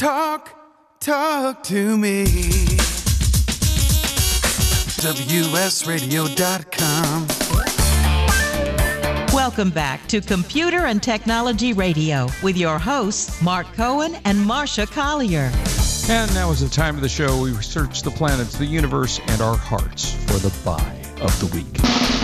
Talk, talk to me. WSRadio.com. Welcome back to Computer and Technology Radio with your hosts, Mark Cohen and Marsha Collier. And now is the time of the show we search the planets, the universe, and our hearts for the buy of the week.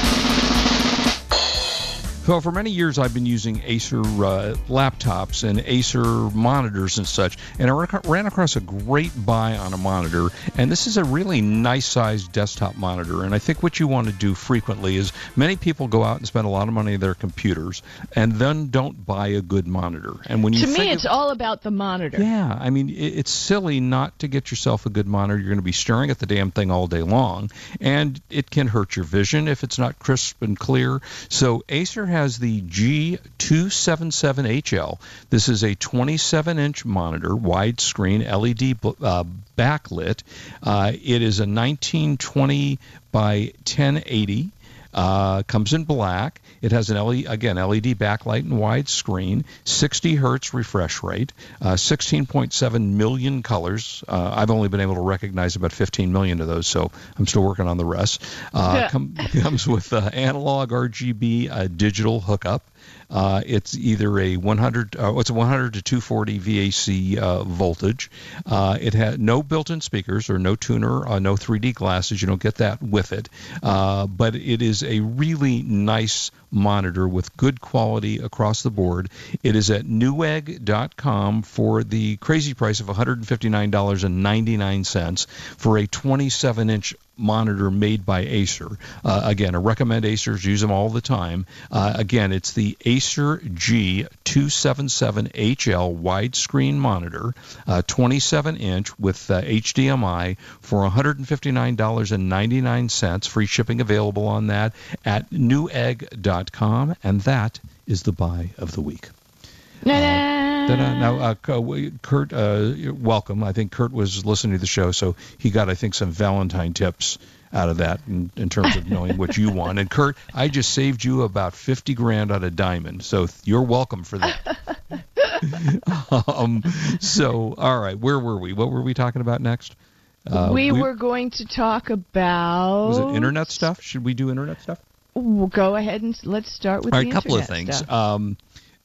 Well, for many years I've been using Acer uh, laptops and Acer monitors and such, and I ran across a great buy on a monitor, and this is a really nice sized desktop monitor. And I think what you want to do frequently is many people go out and spend a lot of money on their computers and then don't buy a good monitor. And when you to me, it's of, all about the monitor. Yeah, I mean, it, it's silly not to get yourself a good monitor. You're going to be staring at the damn thing all day long, and it can hurt your vision if it's not crisp and clear. So Acer has the G277HL. This is a 27 inch monitor, widescreen LED uh, backlit. Uh, it is a 1920 by 1080. Uh, comes in black. It has an LED, again LED backlight and widescreen, 60 hertz refresh rate, uh, 16.7 million colors. Uh, I've only been able to recognize about 15 million of those, so I'm still working on the rest. Uh, com- comes with analog RGB uh, digital hookup. Uh, it's either a 100, uh, it's a 100 to 240 VAC uh, voltage. Uh, it has no built-in speakers or no tuner, uh, no 3D glasses. You don't get that with it. Uh, but it is a really nice monitor with good quality across the board. It is at newegg.com for the crazy price of $159.99 for a 27 inch monitor made by Acer. Uh, again, I recommend Acers, use them all the time. Uh, again, it's the Acer G277HL widescreen monitor, uh, 27 inch with HDMI uh, for $159.99. Free shipping available on that at newegg.com and that is the buy of the week. Now, uh, Kurt, uh, welcome. I think Kurt was listening to the show, so he got, I think, some Valentine tips out of that in, in terms of knowing what you want. And Kurt, I just saved you about fifty grand on a diamond, so you're welcome for that. um, so, all right, where were we? What were we talking about next? Uh, we, we, were going to talk about. Was it internet stuff? Should we do internet stuff? We'll go ahead and let's start with All right, a couple of things. Um,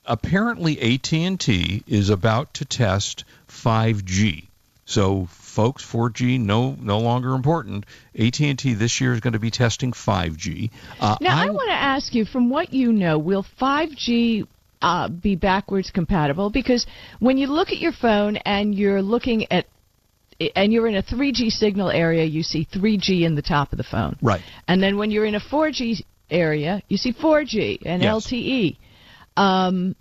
apparently, AT&T is about to test 5G. So, folks, 4G no no longer important. AT&T this year is going to be testing 5G. Uh, now, I, I want to ask you, from what you know, will 5G uh, be backwards compatible? Because when you look at your phone and you're looking at and you're in a 3G signal area, you see 3G in the top of the phone. Right. And then when you're in a 4G area, you see 4G and yes. LTE. Um,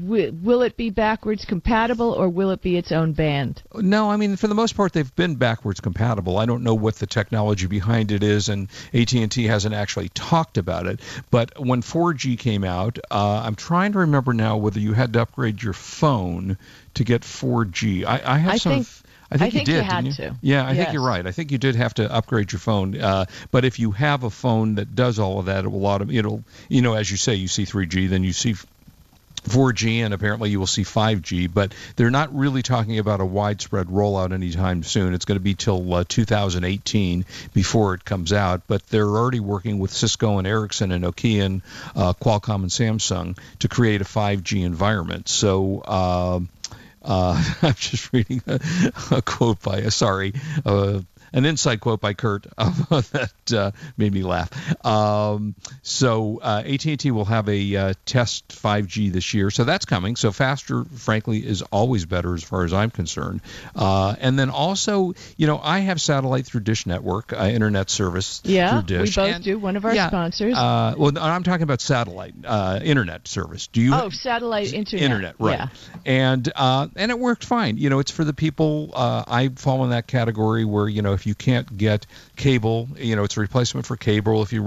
will it be backwards compatible or will it be its own band? No, I mean for the most part they've been backwards compatible. I don't know what the technology behind it is, and AT&T hasn't actually talked about it. But when 4G came out, uh, I'm trying to remember now whether you had to upgrade your phone to get 4G. I, I have I some. Think- I think, I think you did. You had you? to. Yeah, I yes. think you're right. I think you did have to upgrade your phone. Uh, but if you have a phone that does all of that, it will autom- it'll you know as you say you see 3G, then you see 4G, and apparently you will see 5G. But they're not really talking about a widespread rollout anytime soon. It's going to be till uh, 2018 before it comes out. But they're already working with Cisco and Ericsson and Nokia and uh, Qualcomm and Samsung to create a 5G environment. So. Uh, uh, I'm just reading a, a quote by, uh, sorry, uh, an inside quote by Kurt that uh, made me laugh. Um, so uh, AT&T will have a uh, test 5G this year, so that's coming. So faster, frankly, is always better as far as I'm concerned. Uh, and then also, you know, I have satellite through Dish Network, uh, internet service yeah, through Dish. Yeah, we both and, do. One of our yeah, sponsors. Uh, well, I'm talking about satellite internet service. Do you? Oh, satellite internet. Internet, right? Yeah. And and it worked fine. You know, it's for the people. I fall in that category where you know if you can't get cable, you know, it's a replacement for cable. If you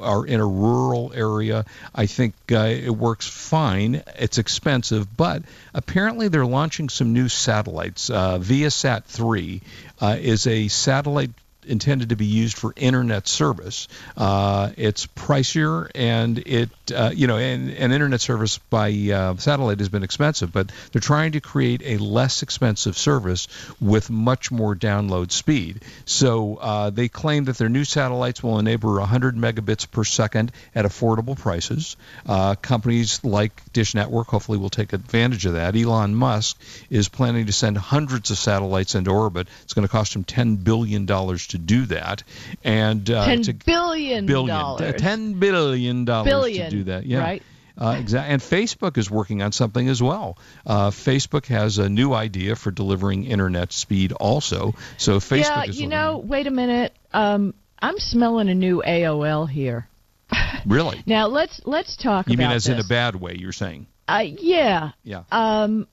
are in a rural area, I think uh, it works fine. It's expensive, but apparently they're launching some new satellites. Uh, Viasat 3 uh, is a satellite intended to be used for internet service. Uh, it's pricier, and it uh, you know, and, and internet service by uh, satellite has been expensive, but they're trying to create a less expensive service with much more download speed. So uh, they claim that their new satellites will enable 100 megabits per second at affordable prices. Uh, companies like Dish Network hopefully will take advantage of that. Elon Musk is planning to send hundreds of satellites into orbit. It's going to cost him 10 billion dollars to do that, and uh, ten to, billion billion, dollars. ten billion dollars Billion, to do that. Yeah. right? Uh, exactly. And Facebook is working on something as well. Uh, Facebook has a new idea for delivering internet speed also. So Facebook yeah, you know, wait a minute. Um, I'm smelling a new AOL here. really. Now let's let's talk You mean as in a bad way? You're saying? Uh, yeah. Yeah. Um,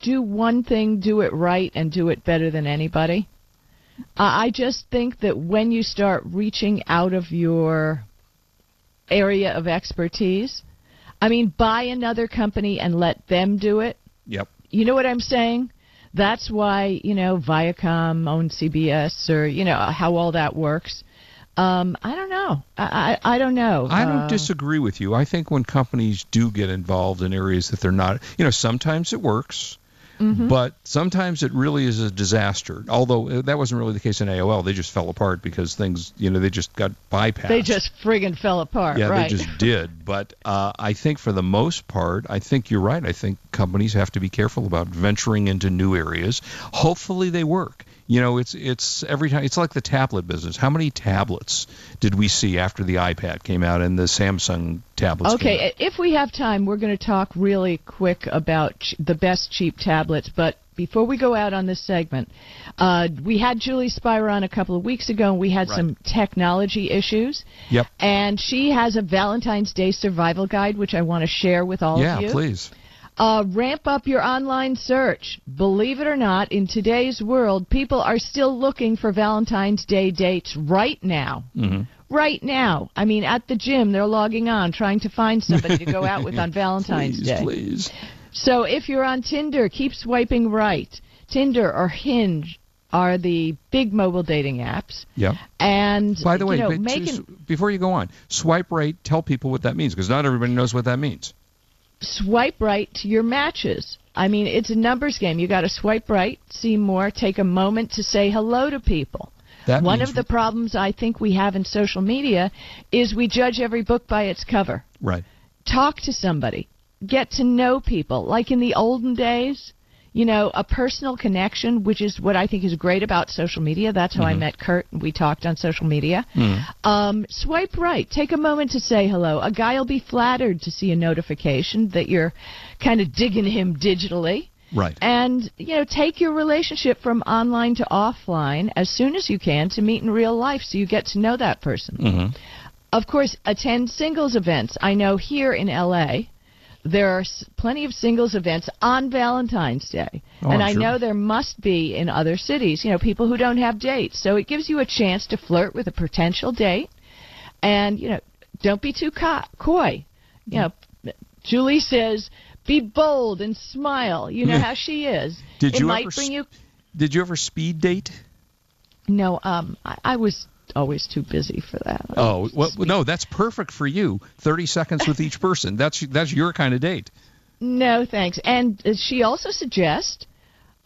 do one thing, do it right, and do it better than anybody. Uh, I just think that when you start reaching out of your area of expertise, I mean, buy another company and let them do it. Yep. You know what I'm saying? That's why you know Viacom owns CBS, or you know how all that works. Um, I don't know. I I, I don't know. I don't Uh, disagree with you. I think when companies do get involved in areas that they're not, you know, sometimes it works, Mm-hmm. but sometimes it really is a disaster. Although uh, that wasn't really the case in AOL. They just fell apart because things, you know, they just got bypassed. They just friggin' fell apart. Yeah, right. they just did. But uh, I think for the most part, I think you're right. I think companies have to be careful about venturing into new areas. Hopefully, they work. You know, it's it's every time. It's like the tablet business. How many tablets did we see after the iPad came out and the Samsung tablets? came out? Okay, if we have time, we're going to talk really quick about ch- the best cheap tablets. But before we go out on this segment, uh, we had Julie Spira on a couple of weeks ago, and we had Right. some technology issues. Yep. And she has a Valentine's Day survival guide, which I want to share with all Yeah, of you. please. Uh, ramp up your online search. Believe it or not, in today's world, people are still looking for Valentine's Day dates right now. hmm Right now. I mean, at the gym, they're logging on, trying to find somebody to go out with on Valentine's Please, Day. please. So if you're on Tinder, keep swiping right. Tinder or Hinge are the big mobile dating apps. Yep. And By the way, you know, making before you go on, swipe right. Tell people what that means because not everybody knows what that means. Swipe right to your matches. I mean, it's a numbers game. You got to swipe right, see more, take a moment to say hello to people. That One of the problems I think we have in social media is we judge every book by its cover. right. Talk to somebody, get to know people. Like in the olden days, you know, a personal connection, which is what I think is great about social media. That's how I met Kurt. We talked on social media. Um, swipe right. Take a moment to say hello. A guy will be flattered to see a notification that you're kind of digging him digitally. Right. And, you know, take your relationship from online to offline as soon as you can to meet in real life so you get to know that person. hmm Of course, attend singles events. I know here in LA, there are s- plenty of singles events on Valentine's Day. Oh, and I'm I sure. know there must be in other cities, you know, people who don't have dates. So it gives you a chance to flirt with a potential date. And, you know, don't be too co- coy. You know, Julie says, be bold and smile. You know how she is. Did it you might ever bring you. Did you ever speed date? No, um, I, I was always too busy for that. Oh, well, no, that's perfect for you. Thirty seconds with each person. That's that's your kind of date. No, thanks. And uh, she also suggests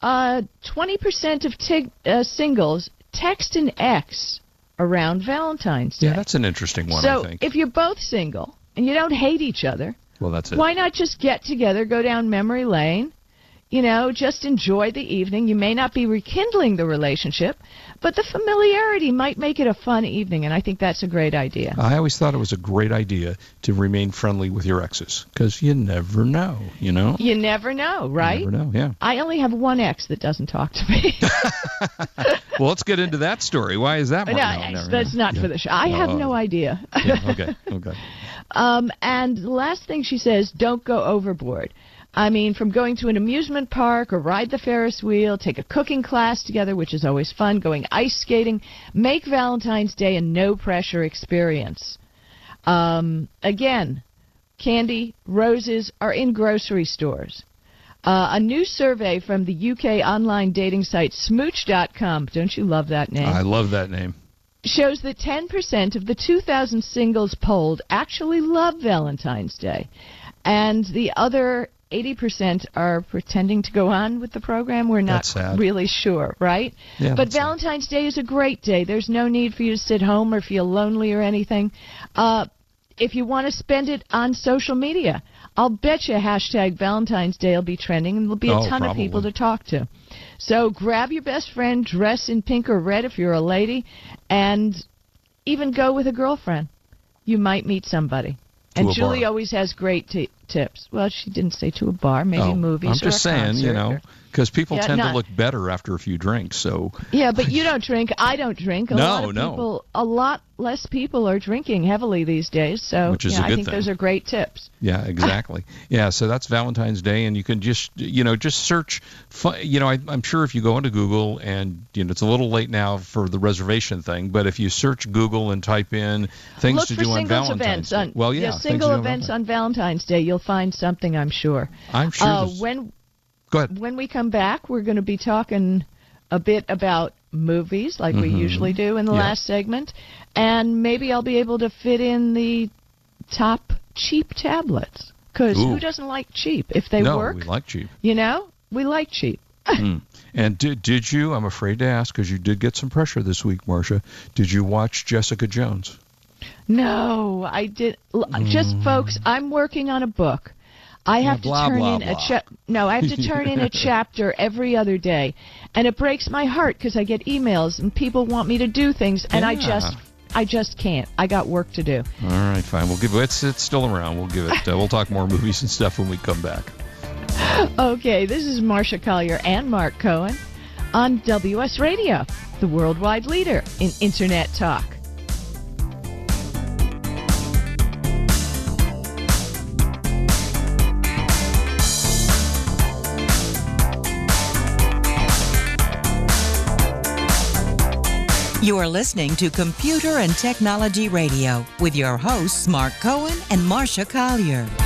uh, 20% of tig- uh, singles text an ex around Valentine's Day. Yeah, that's an interesting one. so I think. if you're both single and you don't hate each other, well, that's it. why not just get together, go down memory lane? You know, just enjoy the evening. You may not be rekindling the relationship, but the familiarity might make it a fun evening, and I think that's a great idea. I always thought it was a great idea to remain friendly with your exes because you never know. You know. You never know, right? You never know. Yeah. I only have one ex that doesn't talk to me. Well, let's get into that story. Why is that? No, that's- know. not Yeah. for the show. I have Oh. no idea. yeah. Okay. Okay. um, and the last thing she says, don't go overboard. I mean, from going to an amusement park or ride the Ferris wheel, take a cooking class together, which is always fun, going ice skating, make Valentine's Day a no pressure experience. Um, again, candy, roses are in grocery stores. Uh, a new survey from the UK online dating site Smooch.com. Don't you love that name? I love that name. shows that 10% of the 2,000 singles polled actually love Valentine's Day. And the other 80% are pretending to go on with the program. We're not really sure, right? Yeah, but that's sad. Valentine's Day is a great day. There's no need for you to sit home or feel lonely or anything. Uh, if you want to spend it on social media, I'll bet you hashtag Valentine's Day will be trending and there'll be a Oh, ton of people to talk to. So grab your best friend, dress in pink or red if you're a lady, and even go with a girlfriend. You might meet somebody. And Julie bar. always has great t- tips. Well, she didn't say to a bar, maybe Oh, movies I'm or just a saying, you know, because people Yeah, tend to look better after a few drinks. So Yeah, but you don't drink. I don't drink. A No, lot of no. people, a lot less people are drinking heavily these days. So Which is yeah, a I good think thing. those are great tips. yeah, exactly. yeah, so that's Valentine's Day, and you can just you know just search. You know, I, I'm sure if you go into Google and you know it's a little late now for the reservation thing, but if you search Google and type in things Look to do on Valentine's Day, on well, yeah, to single events on Valentine's Day. You'll find something, I'm sure. I'm sure. Uh, when go ahead. when we come back, we're going to be talking a bit about movies, like we usually do in the Mm-hmm. Yeah. last segment, and maybe I'll be able to fit in the top cheap tablets. Because who doesn't like cheap? If they no, work, we like cheap. you know, we like cheap. And did, did you? I'm afraid to ask because you did get some pressure this week, Marsha. Did you watch Jessica Jones? No, I did. Just folks, I'm working on a book. I have blah, to turn blah, in a cha- no, I have to turn in a chapter every other day, and it breaks my heart because I get emails and people want me to do things, and I just, I just can't. I got work to do. All right, fine. We'll give it. It's, it's still around. We'll give it. Uh, we'll talk more movies and stuff when we come back. Okay, this is Marsha Collier and Mark Cohen on WS Radio, the worldwide leader in internet talk. You are listening to Computer and Technology Radio with your hosts, Mark Cohen and Marsha Collier.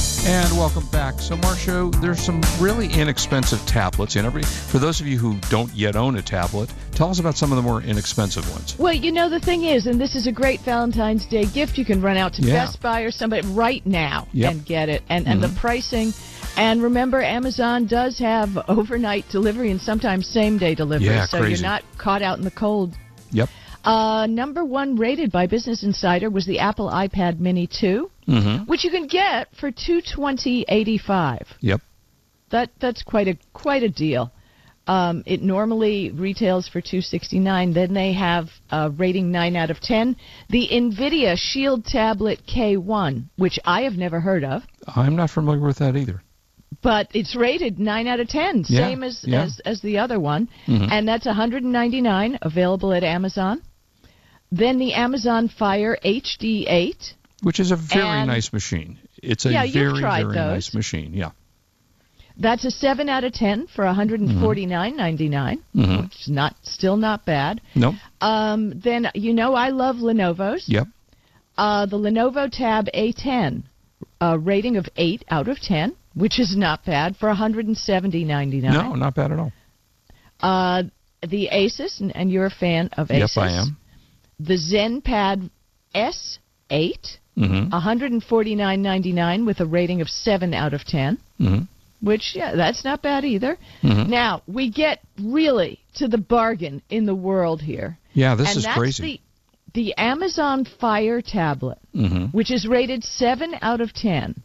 And welcome back. So, Marsha, there's some really inexpensive tablets. And every for those of you who don't yet own a tablet, tell us about some of the more inexpensive ones. Well, you know the thing is, and this is a great Valentine's Day gift. You can run out to Yeah. Best Buy or somebody right now Yep. and get it. And and the Mhm. pricing. And remember, Amazon does have overnight delivery and sometimes same day delivery, Yeah, so crazy. you're not caught out in the cold. Yep. Uh, number one rated by Business Insider was the Apple iPad Mini 2, Mm-hmm. which you can get for two twenty eighty five. Yep. That that's quite a quite a deal. Um, it normally retails for 269. Then they have a rating 9 out of 10. The Nvidia Shield Tablet K1, which I have never heard of, I'm not familiar with that either. but it's rated 9 out of 10, Yeah, same as, yeah. as as the other one, Mhm. and that's 199 available at Amazon. Then the Amazon Fire HD8. Which is a very And- nice machine. It's a Yeah, very, very those. nice machine. Yeah. That's a 7 out of 10 for 149.99, Mhm. which is not still not bad. Nope. Um, then you know I love Lenovo's. Yep. Uh, the Lenovo Tab A10, a rating of 8 out of 10, which is not bad for 170.99. No, not bad at all. Uh, the Asus, and, and you're a fan of Asus. Yes, I am. The ZenPad S8, Mm-hmm. 149.99 with a rating of 7 out of 10. Mm-hmm. which yeah, that's not bad either. Mhm. Now we get really to the bargain in the world here. Yeah, this and is that's crazy. The, the Amazon Fire tablet, Mm-hmm. which is rated seven out of ten,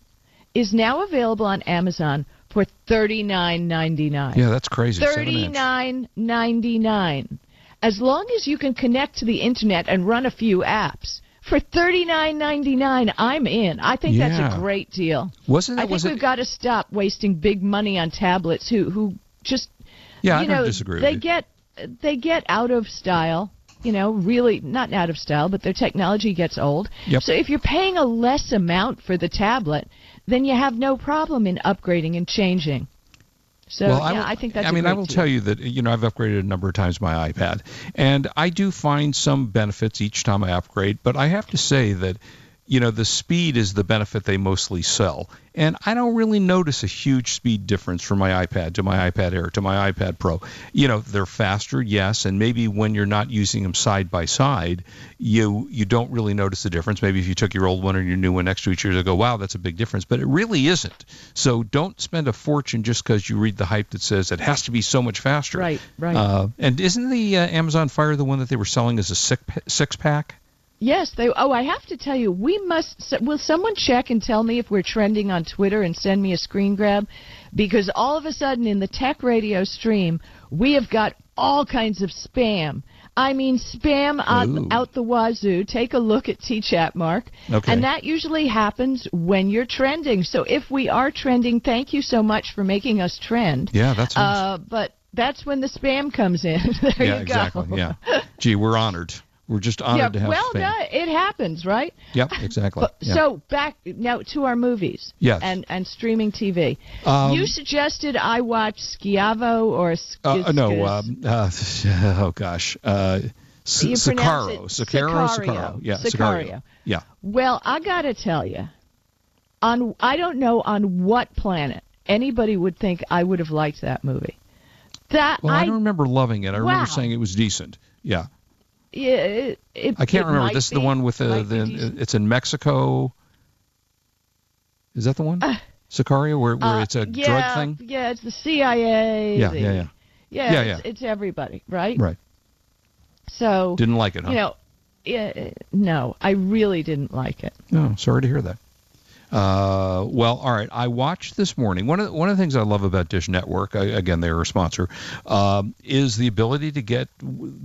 is now available on Amazon for thirty nine ninety nine. Yeah, that's crazy. Thirty nine ninety nine. As long as you can connect to the internet and run a few apps. For thirty nine ninety nine, I'm in. I think that's a great deal. Wasn't I think Was we've it? got to stop wasting big money on tablets who who just Yeah, I you don't know disagree with they get they get out of style. You know, really not out of style, but their technology gets old. Yep. So if you're paying a less amount for the tablet, then you have no problem in upgrading and changing. So well, yeah, I, will, I think that's. I mean, I will deal. tell you that you know I've upgraded a number of times my iPad, and I do find some benefits each time I upgrade. But I have to say that you know the speed is the benefit they mostly sell, and I don't really notice a huge speed difference from my iPad to my iPad Air to my iPad Pro. You know, they're faster, yes, and maybe when you're not using them side by side, you you don't really notice the difference. Maybe if you took your old one and your new one next to each other, go, wow, that's a big difference. But it really isn't. So don't spend a fortune just because you read the hype that says it has to be so much faster. Right, right. Uh, and isn't the uh, Amazon Fire the one that they were selling as a six six pack? Yes, they. Oh, I have to tell you, we must. Will someone check and tell me if we're trending on Twitter and send me a screen grab? Because all of a sudden in the tech radio stream, we have got all kinds of spam. I mean, spam out, out the wazoo. Take a look at T-Chat, Mark. Okay. And that usually happens when you're trending. So if we are trending, thank you so much for making us trend. Yeah, that's Uh, but that's when the spam comes in. there yeah, you go. exactly. Yeah. Gee, we're honored. We're just honored yeah, to have well, no, it happens, right? Yep, exactly. But- Yeah. So back now to our movies. Yes. And and streaming TV. Um, you suggested I watch Schiavo or Sk- Uh, no, um, uh, oh gosh, uh, S- Sicario, Sicario, Sicario. Sicario, yeah, Sicario. yeah. Well, I gotta tell you, on I don't know on what planet anybody would think I would have liked that movie. That Well, I, I, don't remember loving it. I Wow. remember saying it was decent. Yeah, it, it, I can't remember. This is the one with uh, the, might be the it's in Mexico. Is that the one? Uh, Sicario, where, where Uh, it's a yeah, drug thing. Yeah, it's the CIA. Yeah, the- yeah, yeah. Yeah, Yeah, it's, yeah. it's everybody, right? Right. So Didn't like it, huh? You know, yeah, no, I really didn't like it. No, sorry to hear that. Uh, well, all right. I watched this morning. One of the, one of the things I love about Dish Network, I, again, they're a sponsor, um, is the ability to get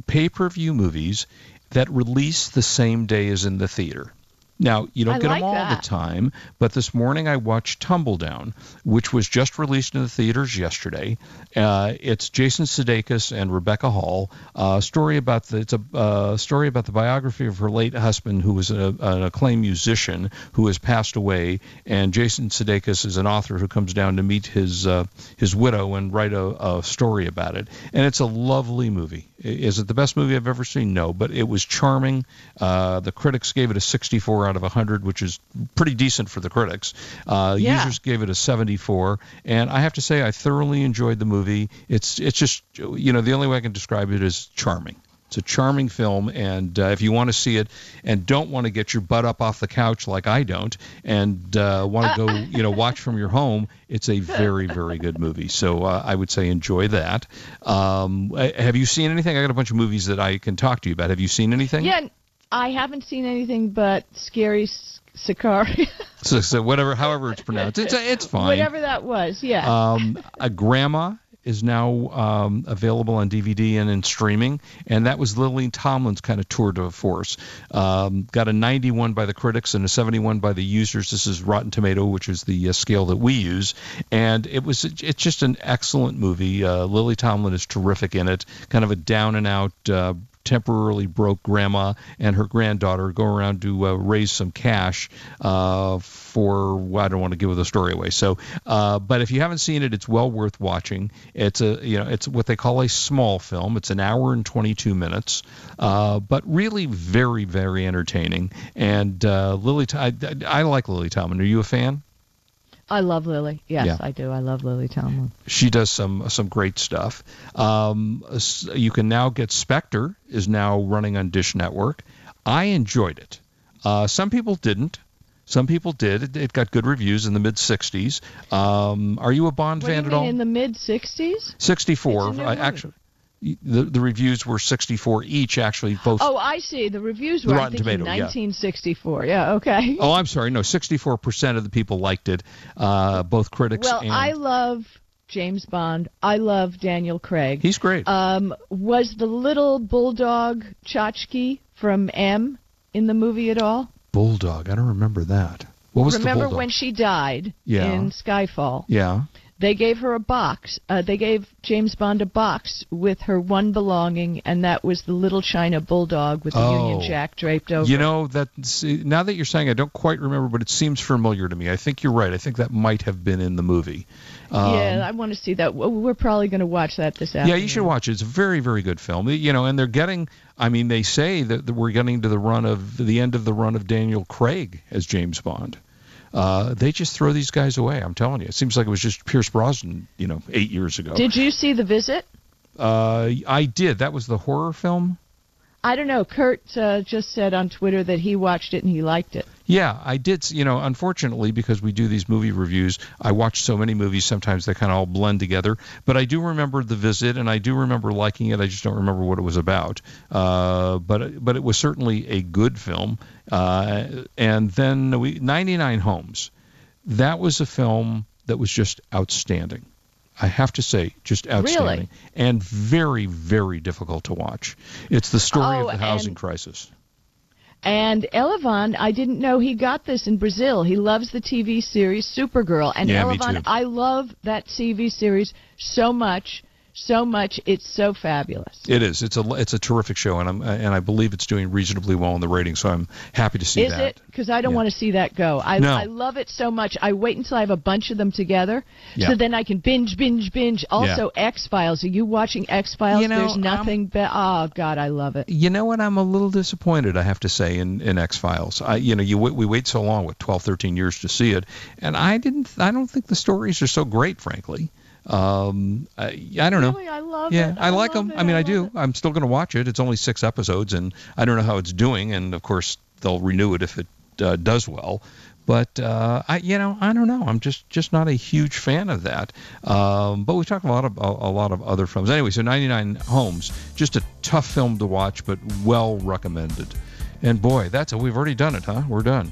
pay per view movies that release the same day as in the theater. Now, you don't I get like them all that. the time, but this morning I watched Tumbledown, which was just released in the theaters yesterday. Uh, it's Jason Sudeikis and Rebecca Hall. A story about the it's a uh, story about the biography of her late husband, who was a, an acclaimed musician who has passed away. And Jason Sudeikis is an author who comes down to meet his uh, his widow and write a, a story about it. And it's a lovely movie. Is it the best movie I've ever seen? No, but it was charming. Uh, the critics gave it a 64 out of 100, which is pretty decent for the critics. Uh, Yeah. Users gave it a 74, and I have to say I thoroughly enjoyed the movie. It's it's just you know the only way I can describe it is charming. It's a charming film, and uh, if you want to see it and don't want to get your butt up off the couch like I don't, and uh, want to go, you know, watch from your home, it's a very, very good movie. So uh, I would say enjoy that. Um, have you seen anything? I got a bunch of movies that I can talk to you about. Have you seen anything? Yeah, I haven't seen anything but Scary S- Sakari. So, so whatever, however it's pronounced, it's it's fine. Whatever that was, yeah. Um, a grandma is now um, available on DVD and in streaming, and that was Lily Tomlin's kind of tour de force. Um, got a 91 by the critics and a 71 by the users. This is Rotten Tomato, which is the uh, scale that we use, and it was it's just an excellent movie. Uh, Lily Tomlin is terrific in it. Kind of a down and out. Temporarily broke grandma and her granddaughter go around to uh, raise some cash uh, for well, I don't want to give the story away. So, uh, but if you haven't seen it, it's well worth watching. It's a you know it's what they call a small film. It's an hour and 22 minutes, uh, but really very very entertaining. And uh, Lily, I like Lily Tomlin. Are you a fan? I love Lily. Yes, Yeah. I do. I love Lily Tomlin. she does some some great stuff. Um, you can now get Spectre is now running on Dish Network. I enjoyed it. Uh, some people didn't. Some people did. It, it got good reviews in the mid 60s. Um, are you a Bond What fan at all? in the mid '60s? 64. It's a new I- movie. actually, the the reviews were 64 each. Actually, both. Oh, I see. The reviews The were I Rotten Tomato, yeah. 1964. Yeah. Okay. Oh, I'm sorry. No, 64% of the people liked it. Uh, both critics well, and I love James Bond. I love Daniel Craig. he's great. Um, was the little bulldog Chachki from M in the movie at all? Bulldog. I don't remember that. What was Remember the when she died Yeah. in Skyfall? yeah. They gave her a box. Uh, they gave James Bond a box with her one belonging, and that was the little China bulldog with the Oh. Union Jack draped over. You know that now that you're saying, I don't quite remember, but it seems familiar to me. I think you're right. I think that might have been in the movie. Um, yeah, I want to see that. We're probably going to watch that this afternoon. yeah, you should watch it. It's a very, very good film. You know, and they're getting. I mean, they say that that we're getting to the run of the end of the run of Daniel Craig as James Bond. Uh, they just throw these guys away. I'm telling you. It seems like it was just Pierce Brosnan, you know, eight years ago. Did you see the visit? uh, I did. That was the horror film. I don't know. Kurt uh, just said on Twitter that he watched it and he liked it. Yeah, I did. You know, unfortunately, because we do these movie reviews, I watch so many movies. Sometimes they kind of all blend together. But I do remember the visit, and I do remember liking it. I just don't remember what it was about. Uh, but but it was certainly a good film. Uh, and then we 99 Homes. That was a film that was just outstanding. I have to say, just outstanding, and very, very difficult to watch. It's the story Oh, of the housing and- crisis. And Elevon, I didn't know he got this in Brazil. He loves the TV series Supergirl. And Yeah. I love that TV series so much, so much. It's so fabulous. It is. It's a it's a terrific show, and I'm and I believe it's doing reasonably well in the ratings. So I'm happy to see Is that. it? Because I don't Yeah. want to see that go. I, No. I love it so much. I wait until I have a bunch of them together, Yeah. so then I can binge, binge, binge. Also, X Files. Are you watching X Files? You know, There's um, nothing better. Oh God, I love it. You know what? I'm a little disappointed. I have to say in in X Files. I you know you wait- we wait so long with 12, 13 years to see it, and I didn't. I don't think the stories are so great, frankly. Um, I, I don't know. Really, I love yeah, it. I, like them. it. I mean, I, love do. it. I'm still going to watch it. It's only six episodes, and I don't know how it's doing. And of course, they'll renew it if it uh, does well. But uh, I, you know, I don't know. I'm just just not a huge fan of that. Um, but we talked a lot of a, a lot of other films. Anyway, so 99 Homes, just a tough film to watch, but well recommended. And boy, that's a, we've already done it, huh? We're done.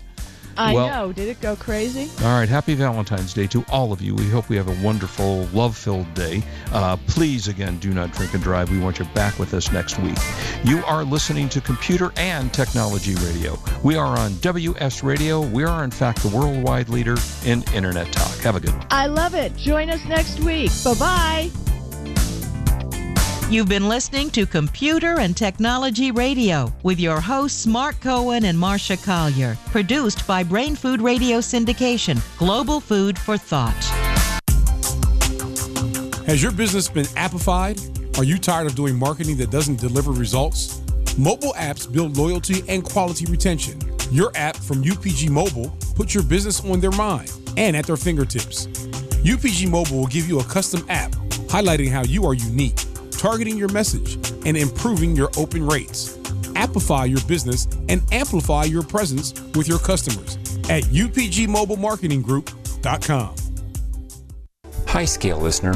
I well, know. Did it go crazy? All right. Happy Valentine's Day to all of you. We hope we have a wonderful, love filled day. Uh, please, again, do not drink and drive. We want you back with us next week. You are listening to Computer and Technology Radio. We are on WS Radio. We are, in fact, the worldwide leader in Internet talk. Have a good one. I love it. Join us next week. Bye bye. You've been listening to Computer and Technology Radio with your hosts Mark Cohen and Marsha Collier. Produced by Brain Food Radio Syndication, Global Food for Thought. Has your business been appified? Are you tired of doing marketing that doesn't deliver results? Mobile apps build loyalty and quality retention. Your app from UPG Mobile puts your business on their mind and at their fingertips. UPG Mobile will give you a custom app highlighting how you are unique targeting your message, and improving your open rates. Amplify your business and amplify your presence with your customers at upgmobilemarketinggroup.com. Hi, Scale listener.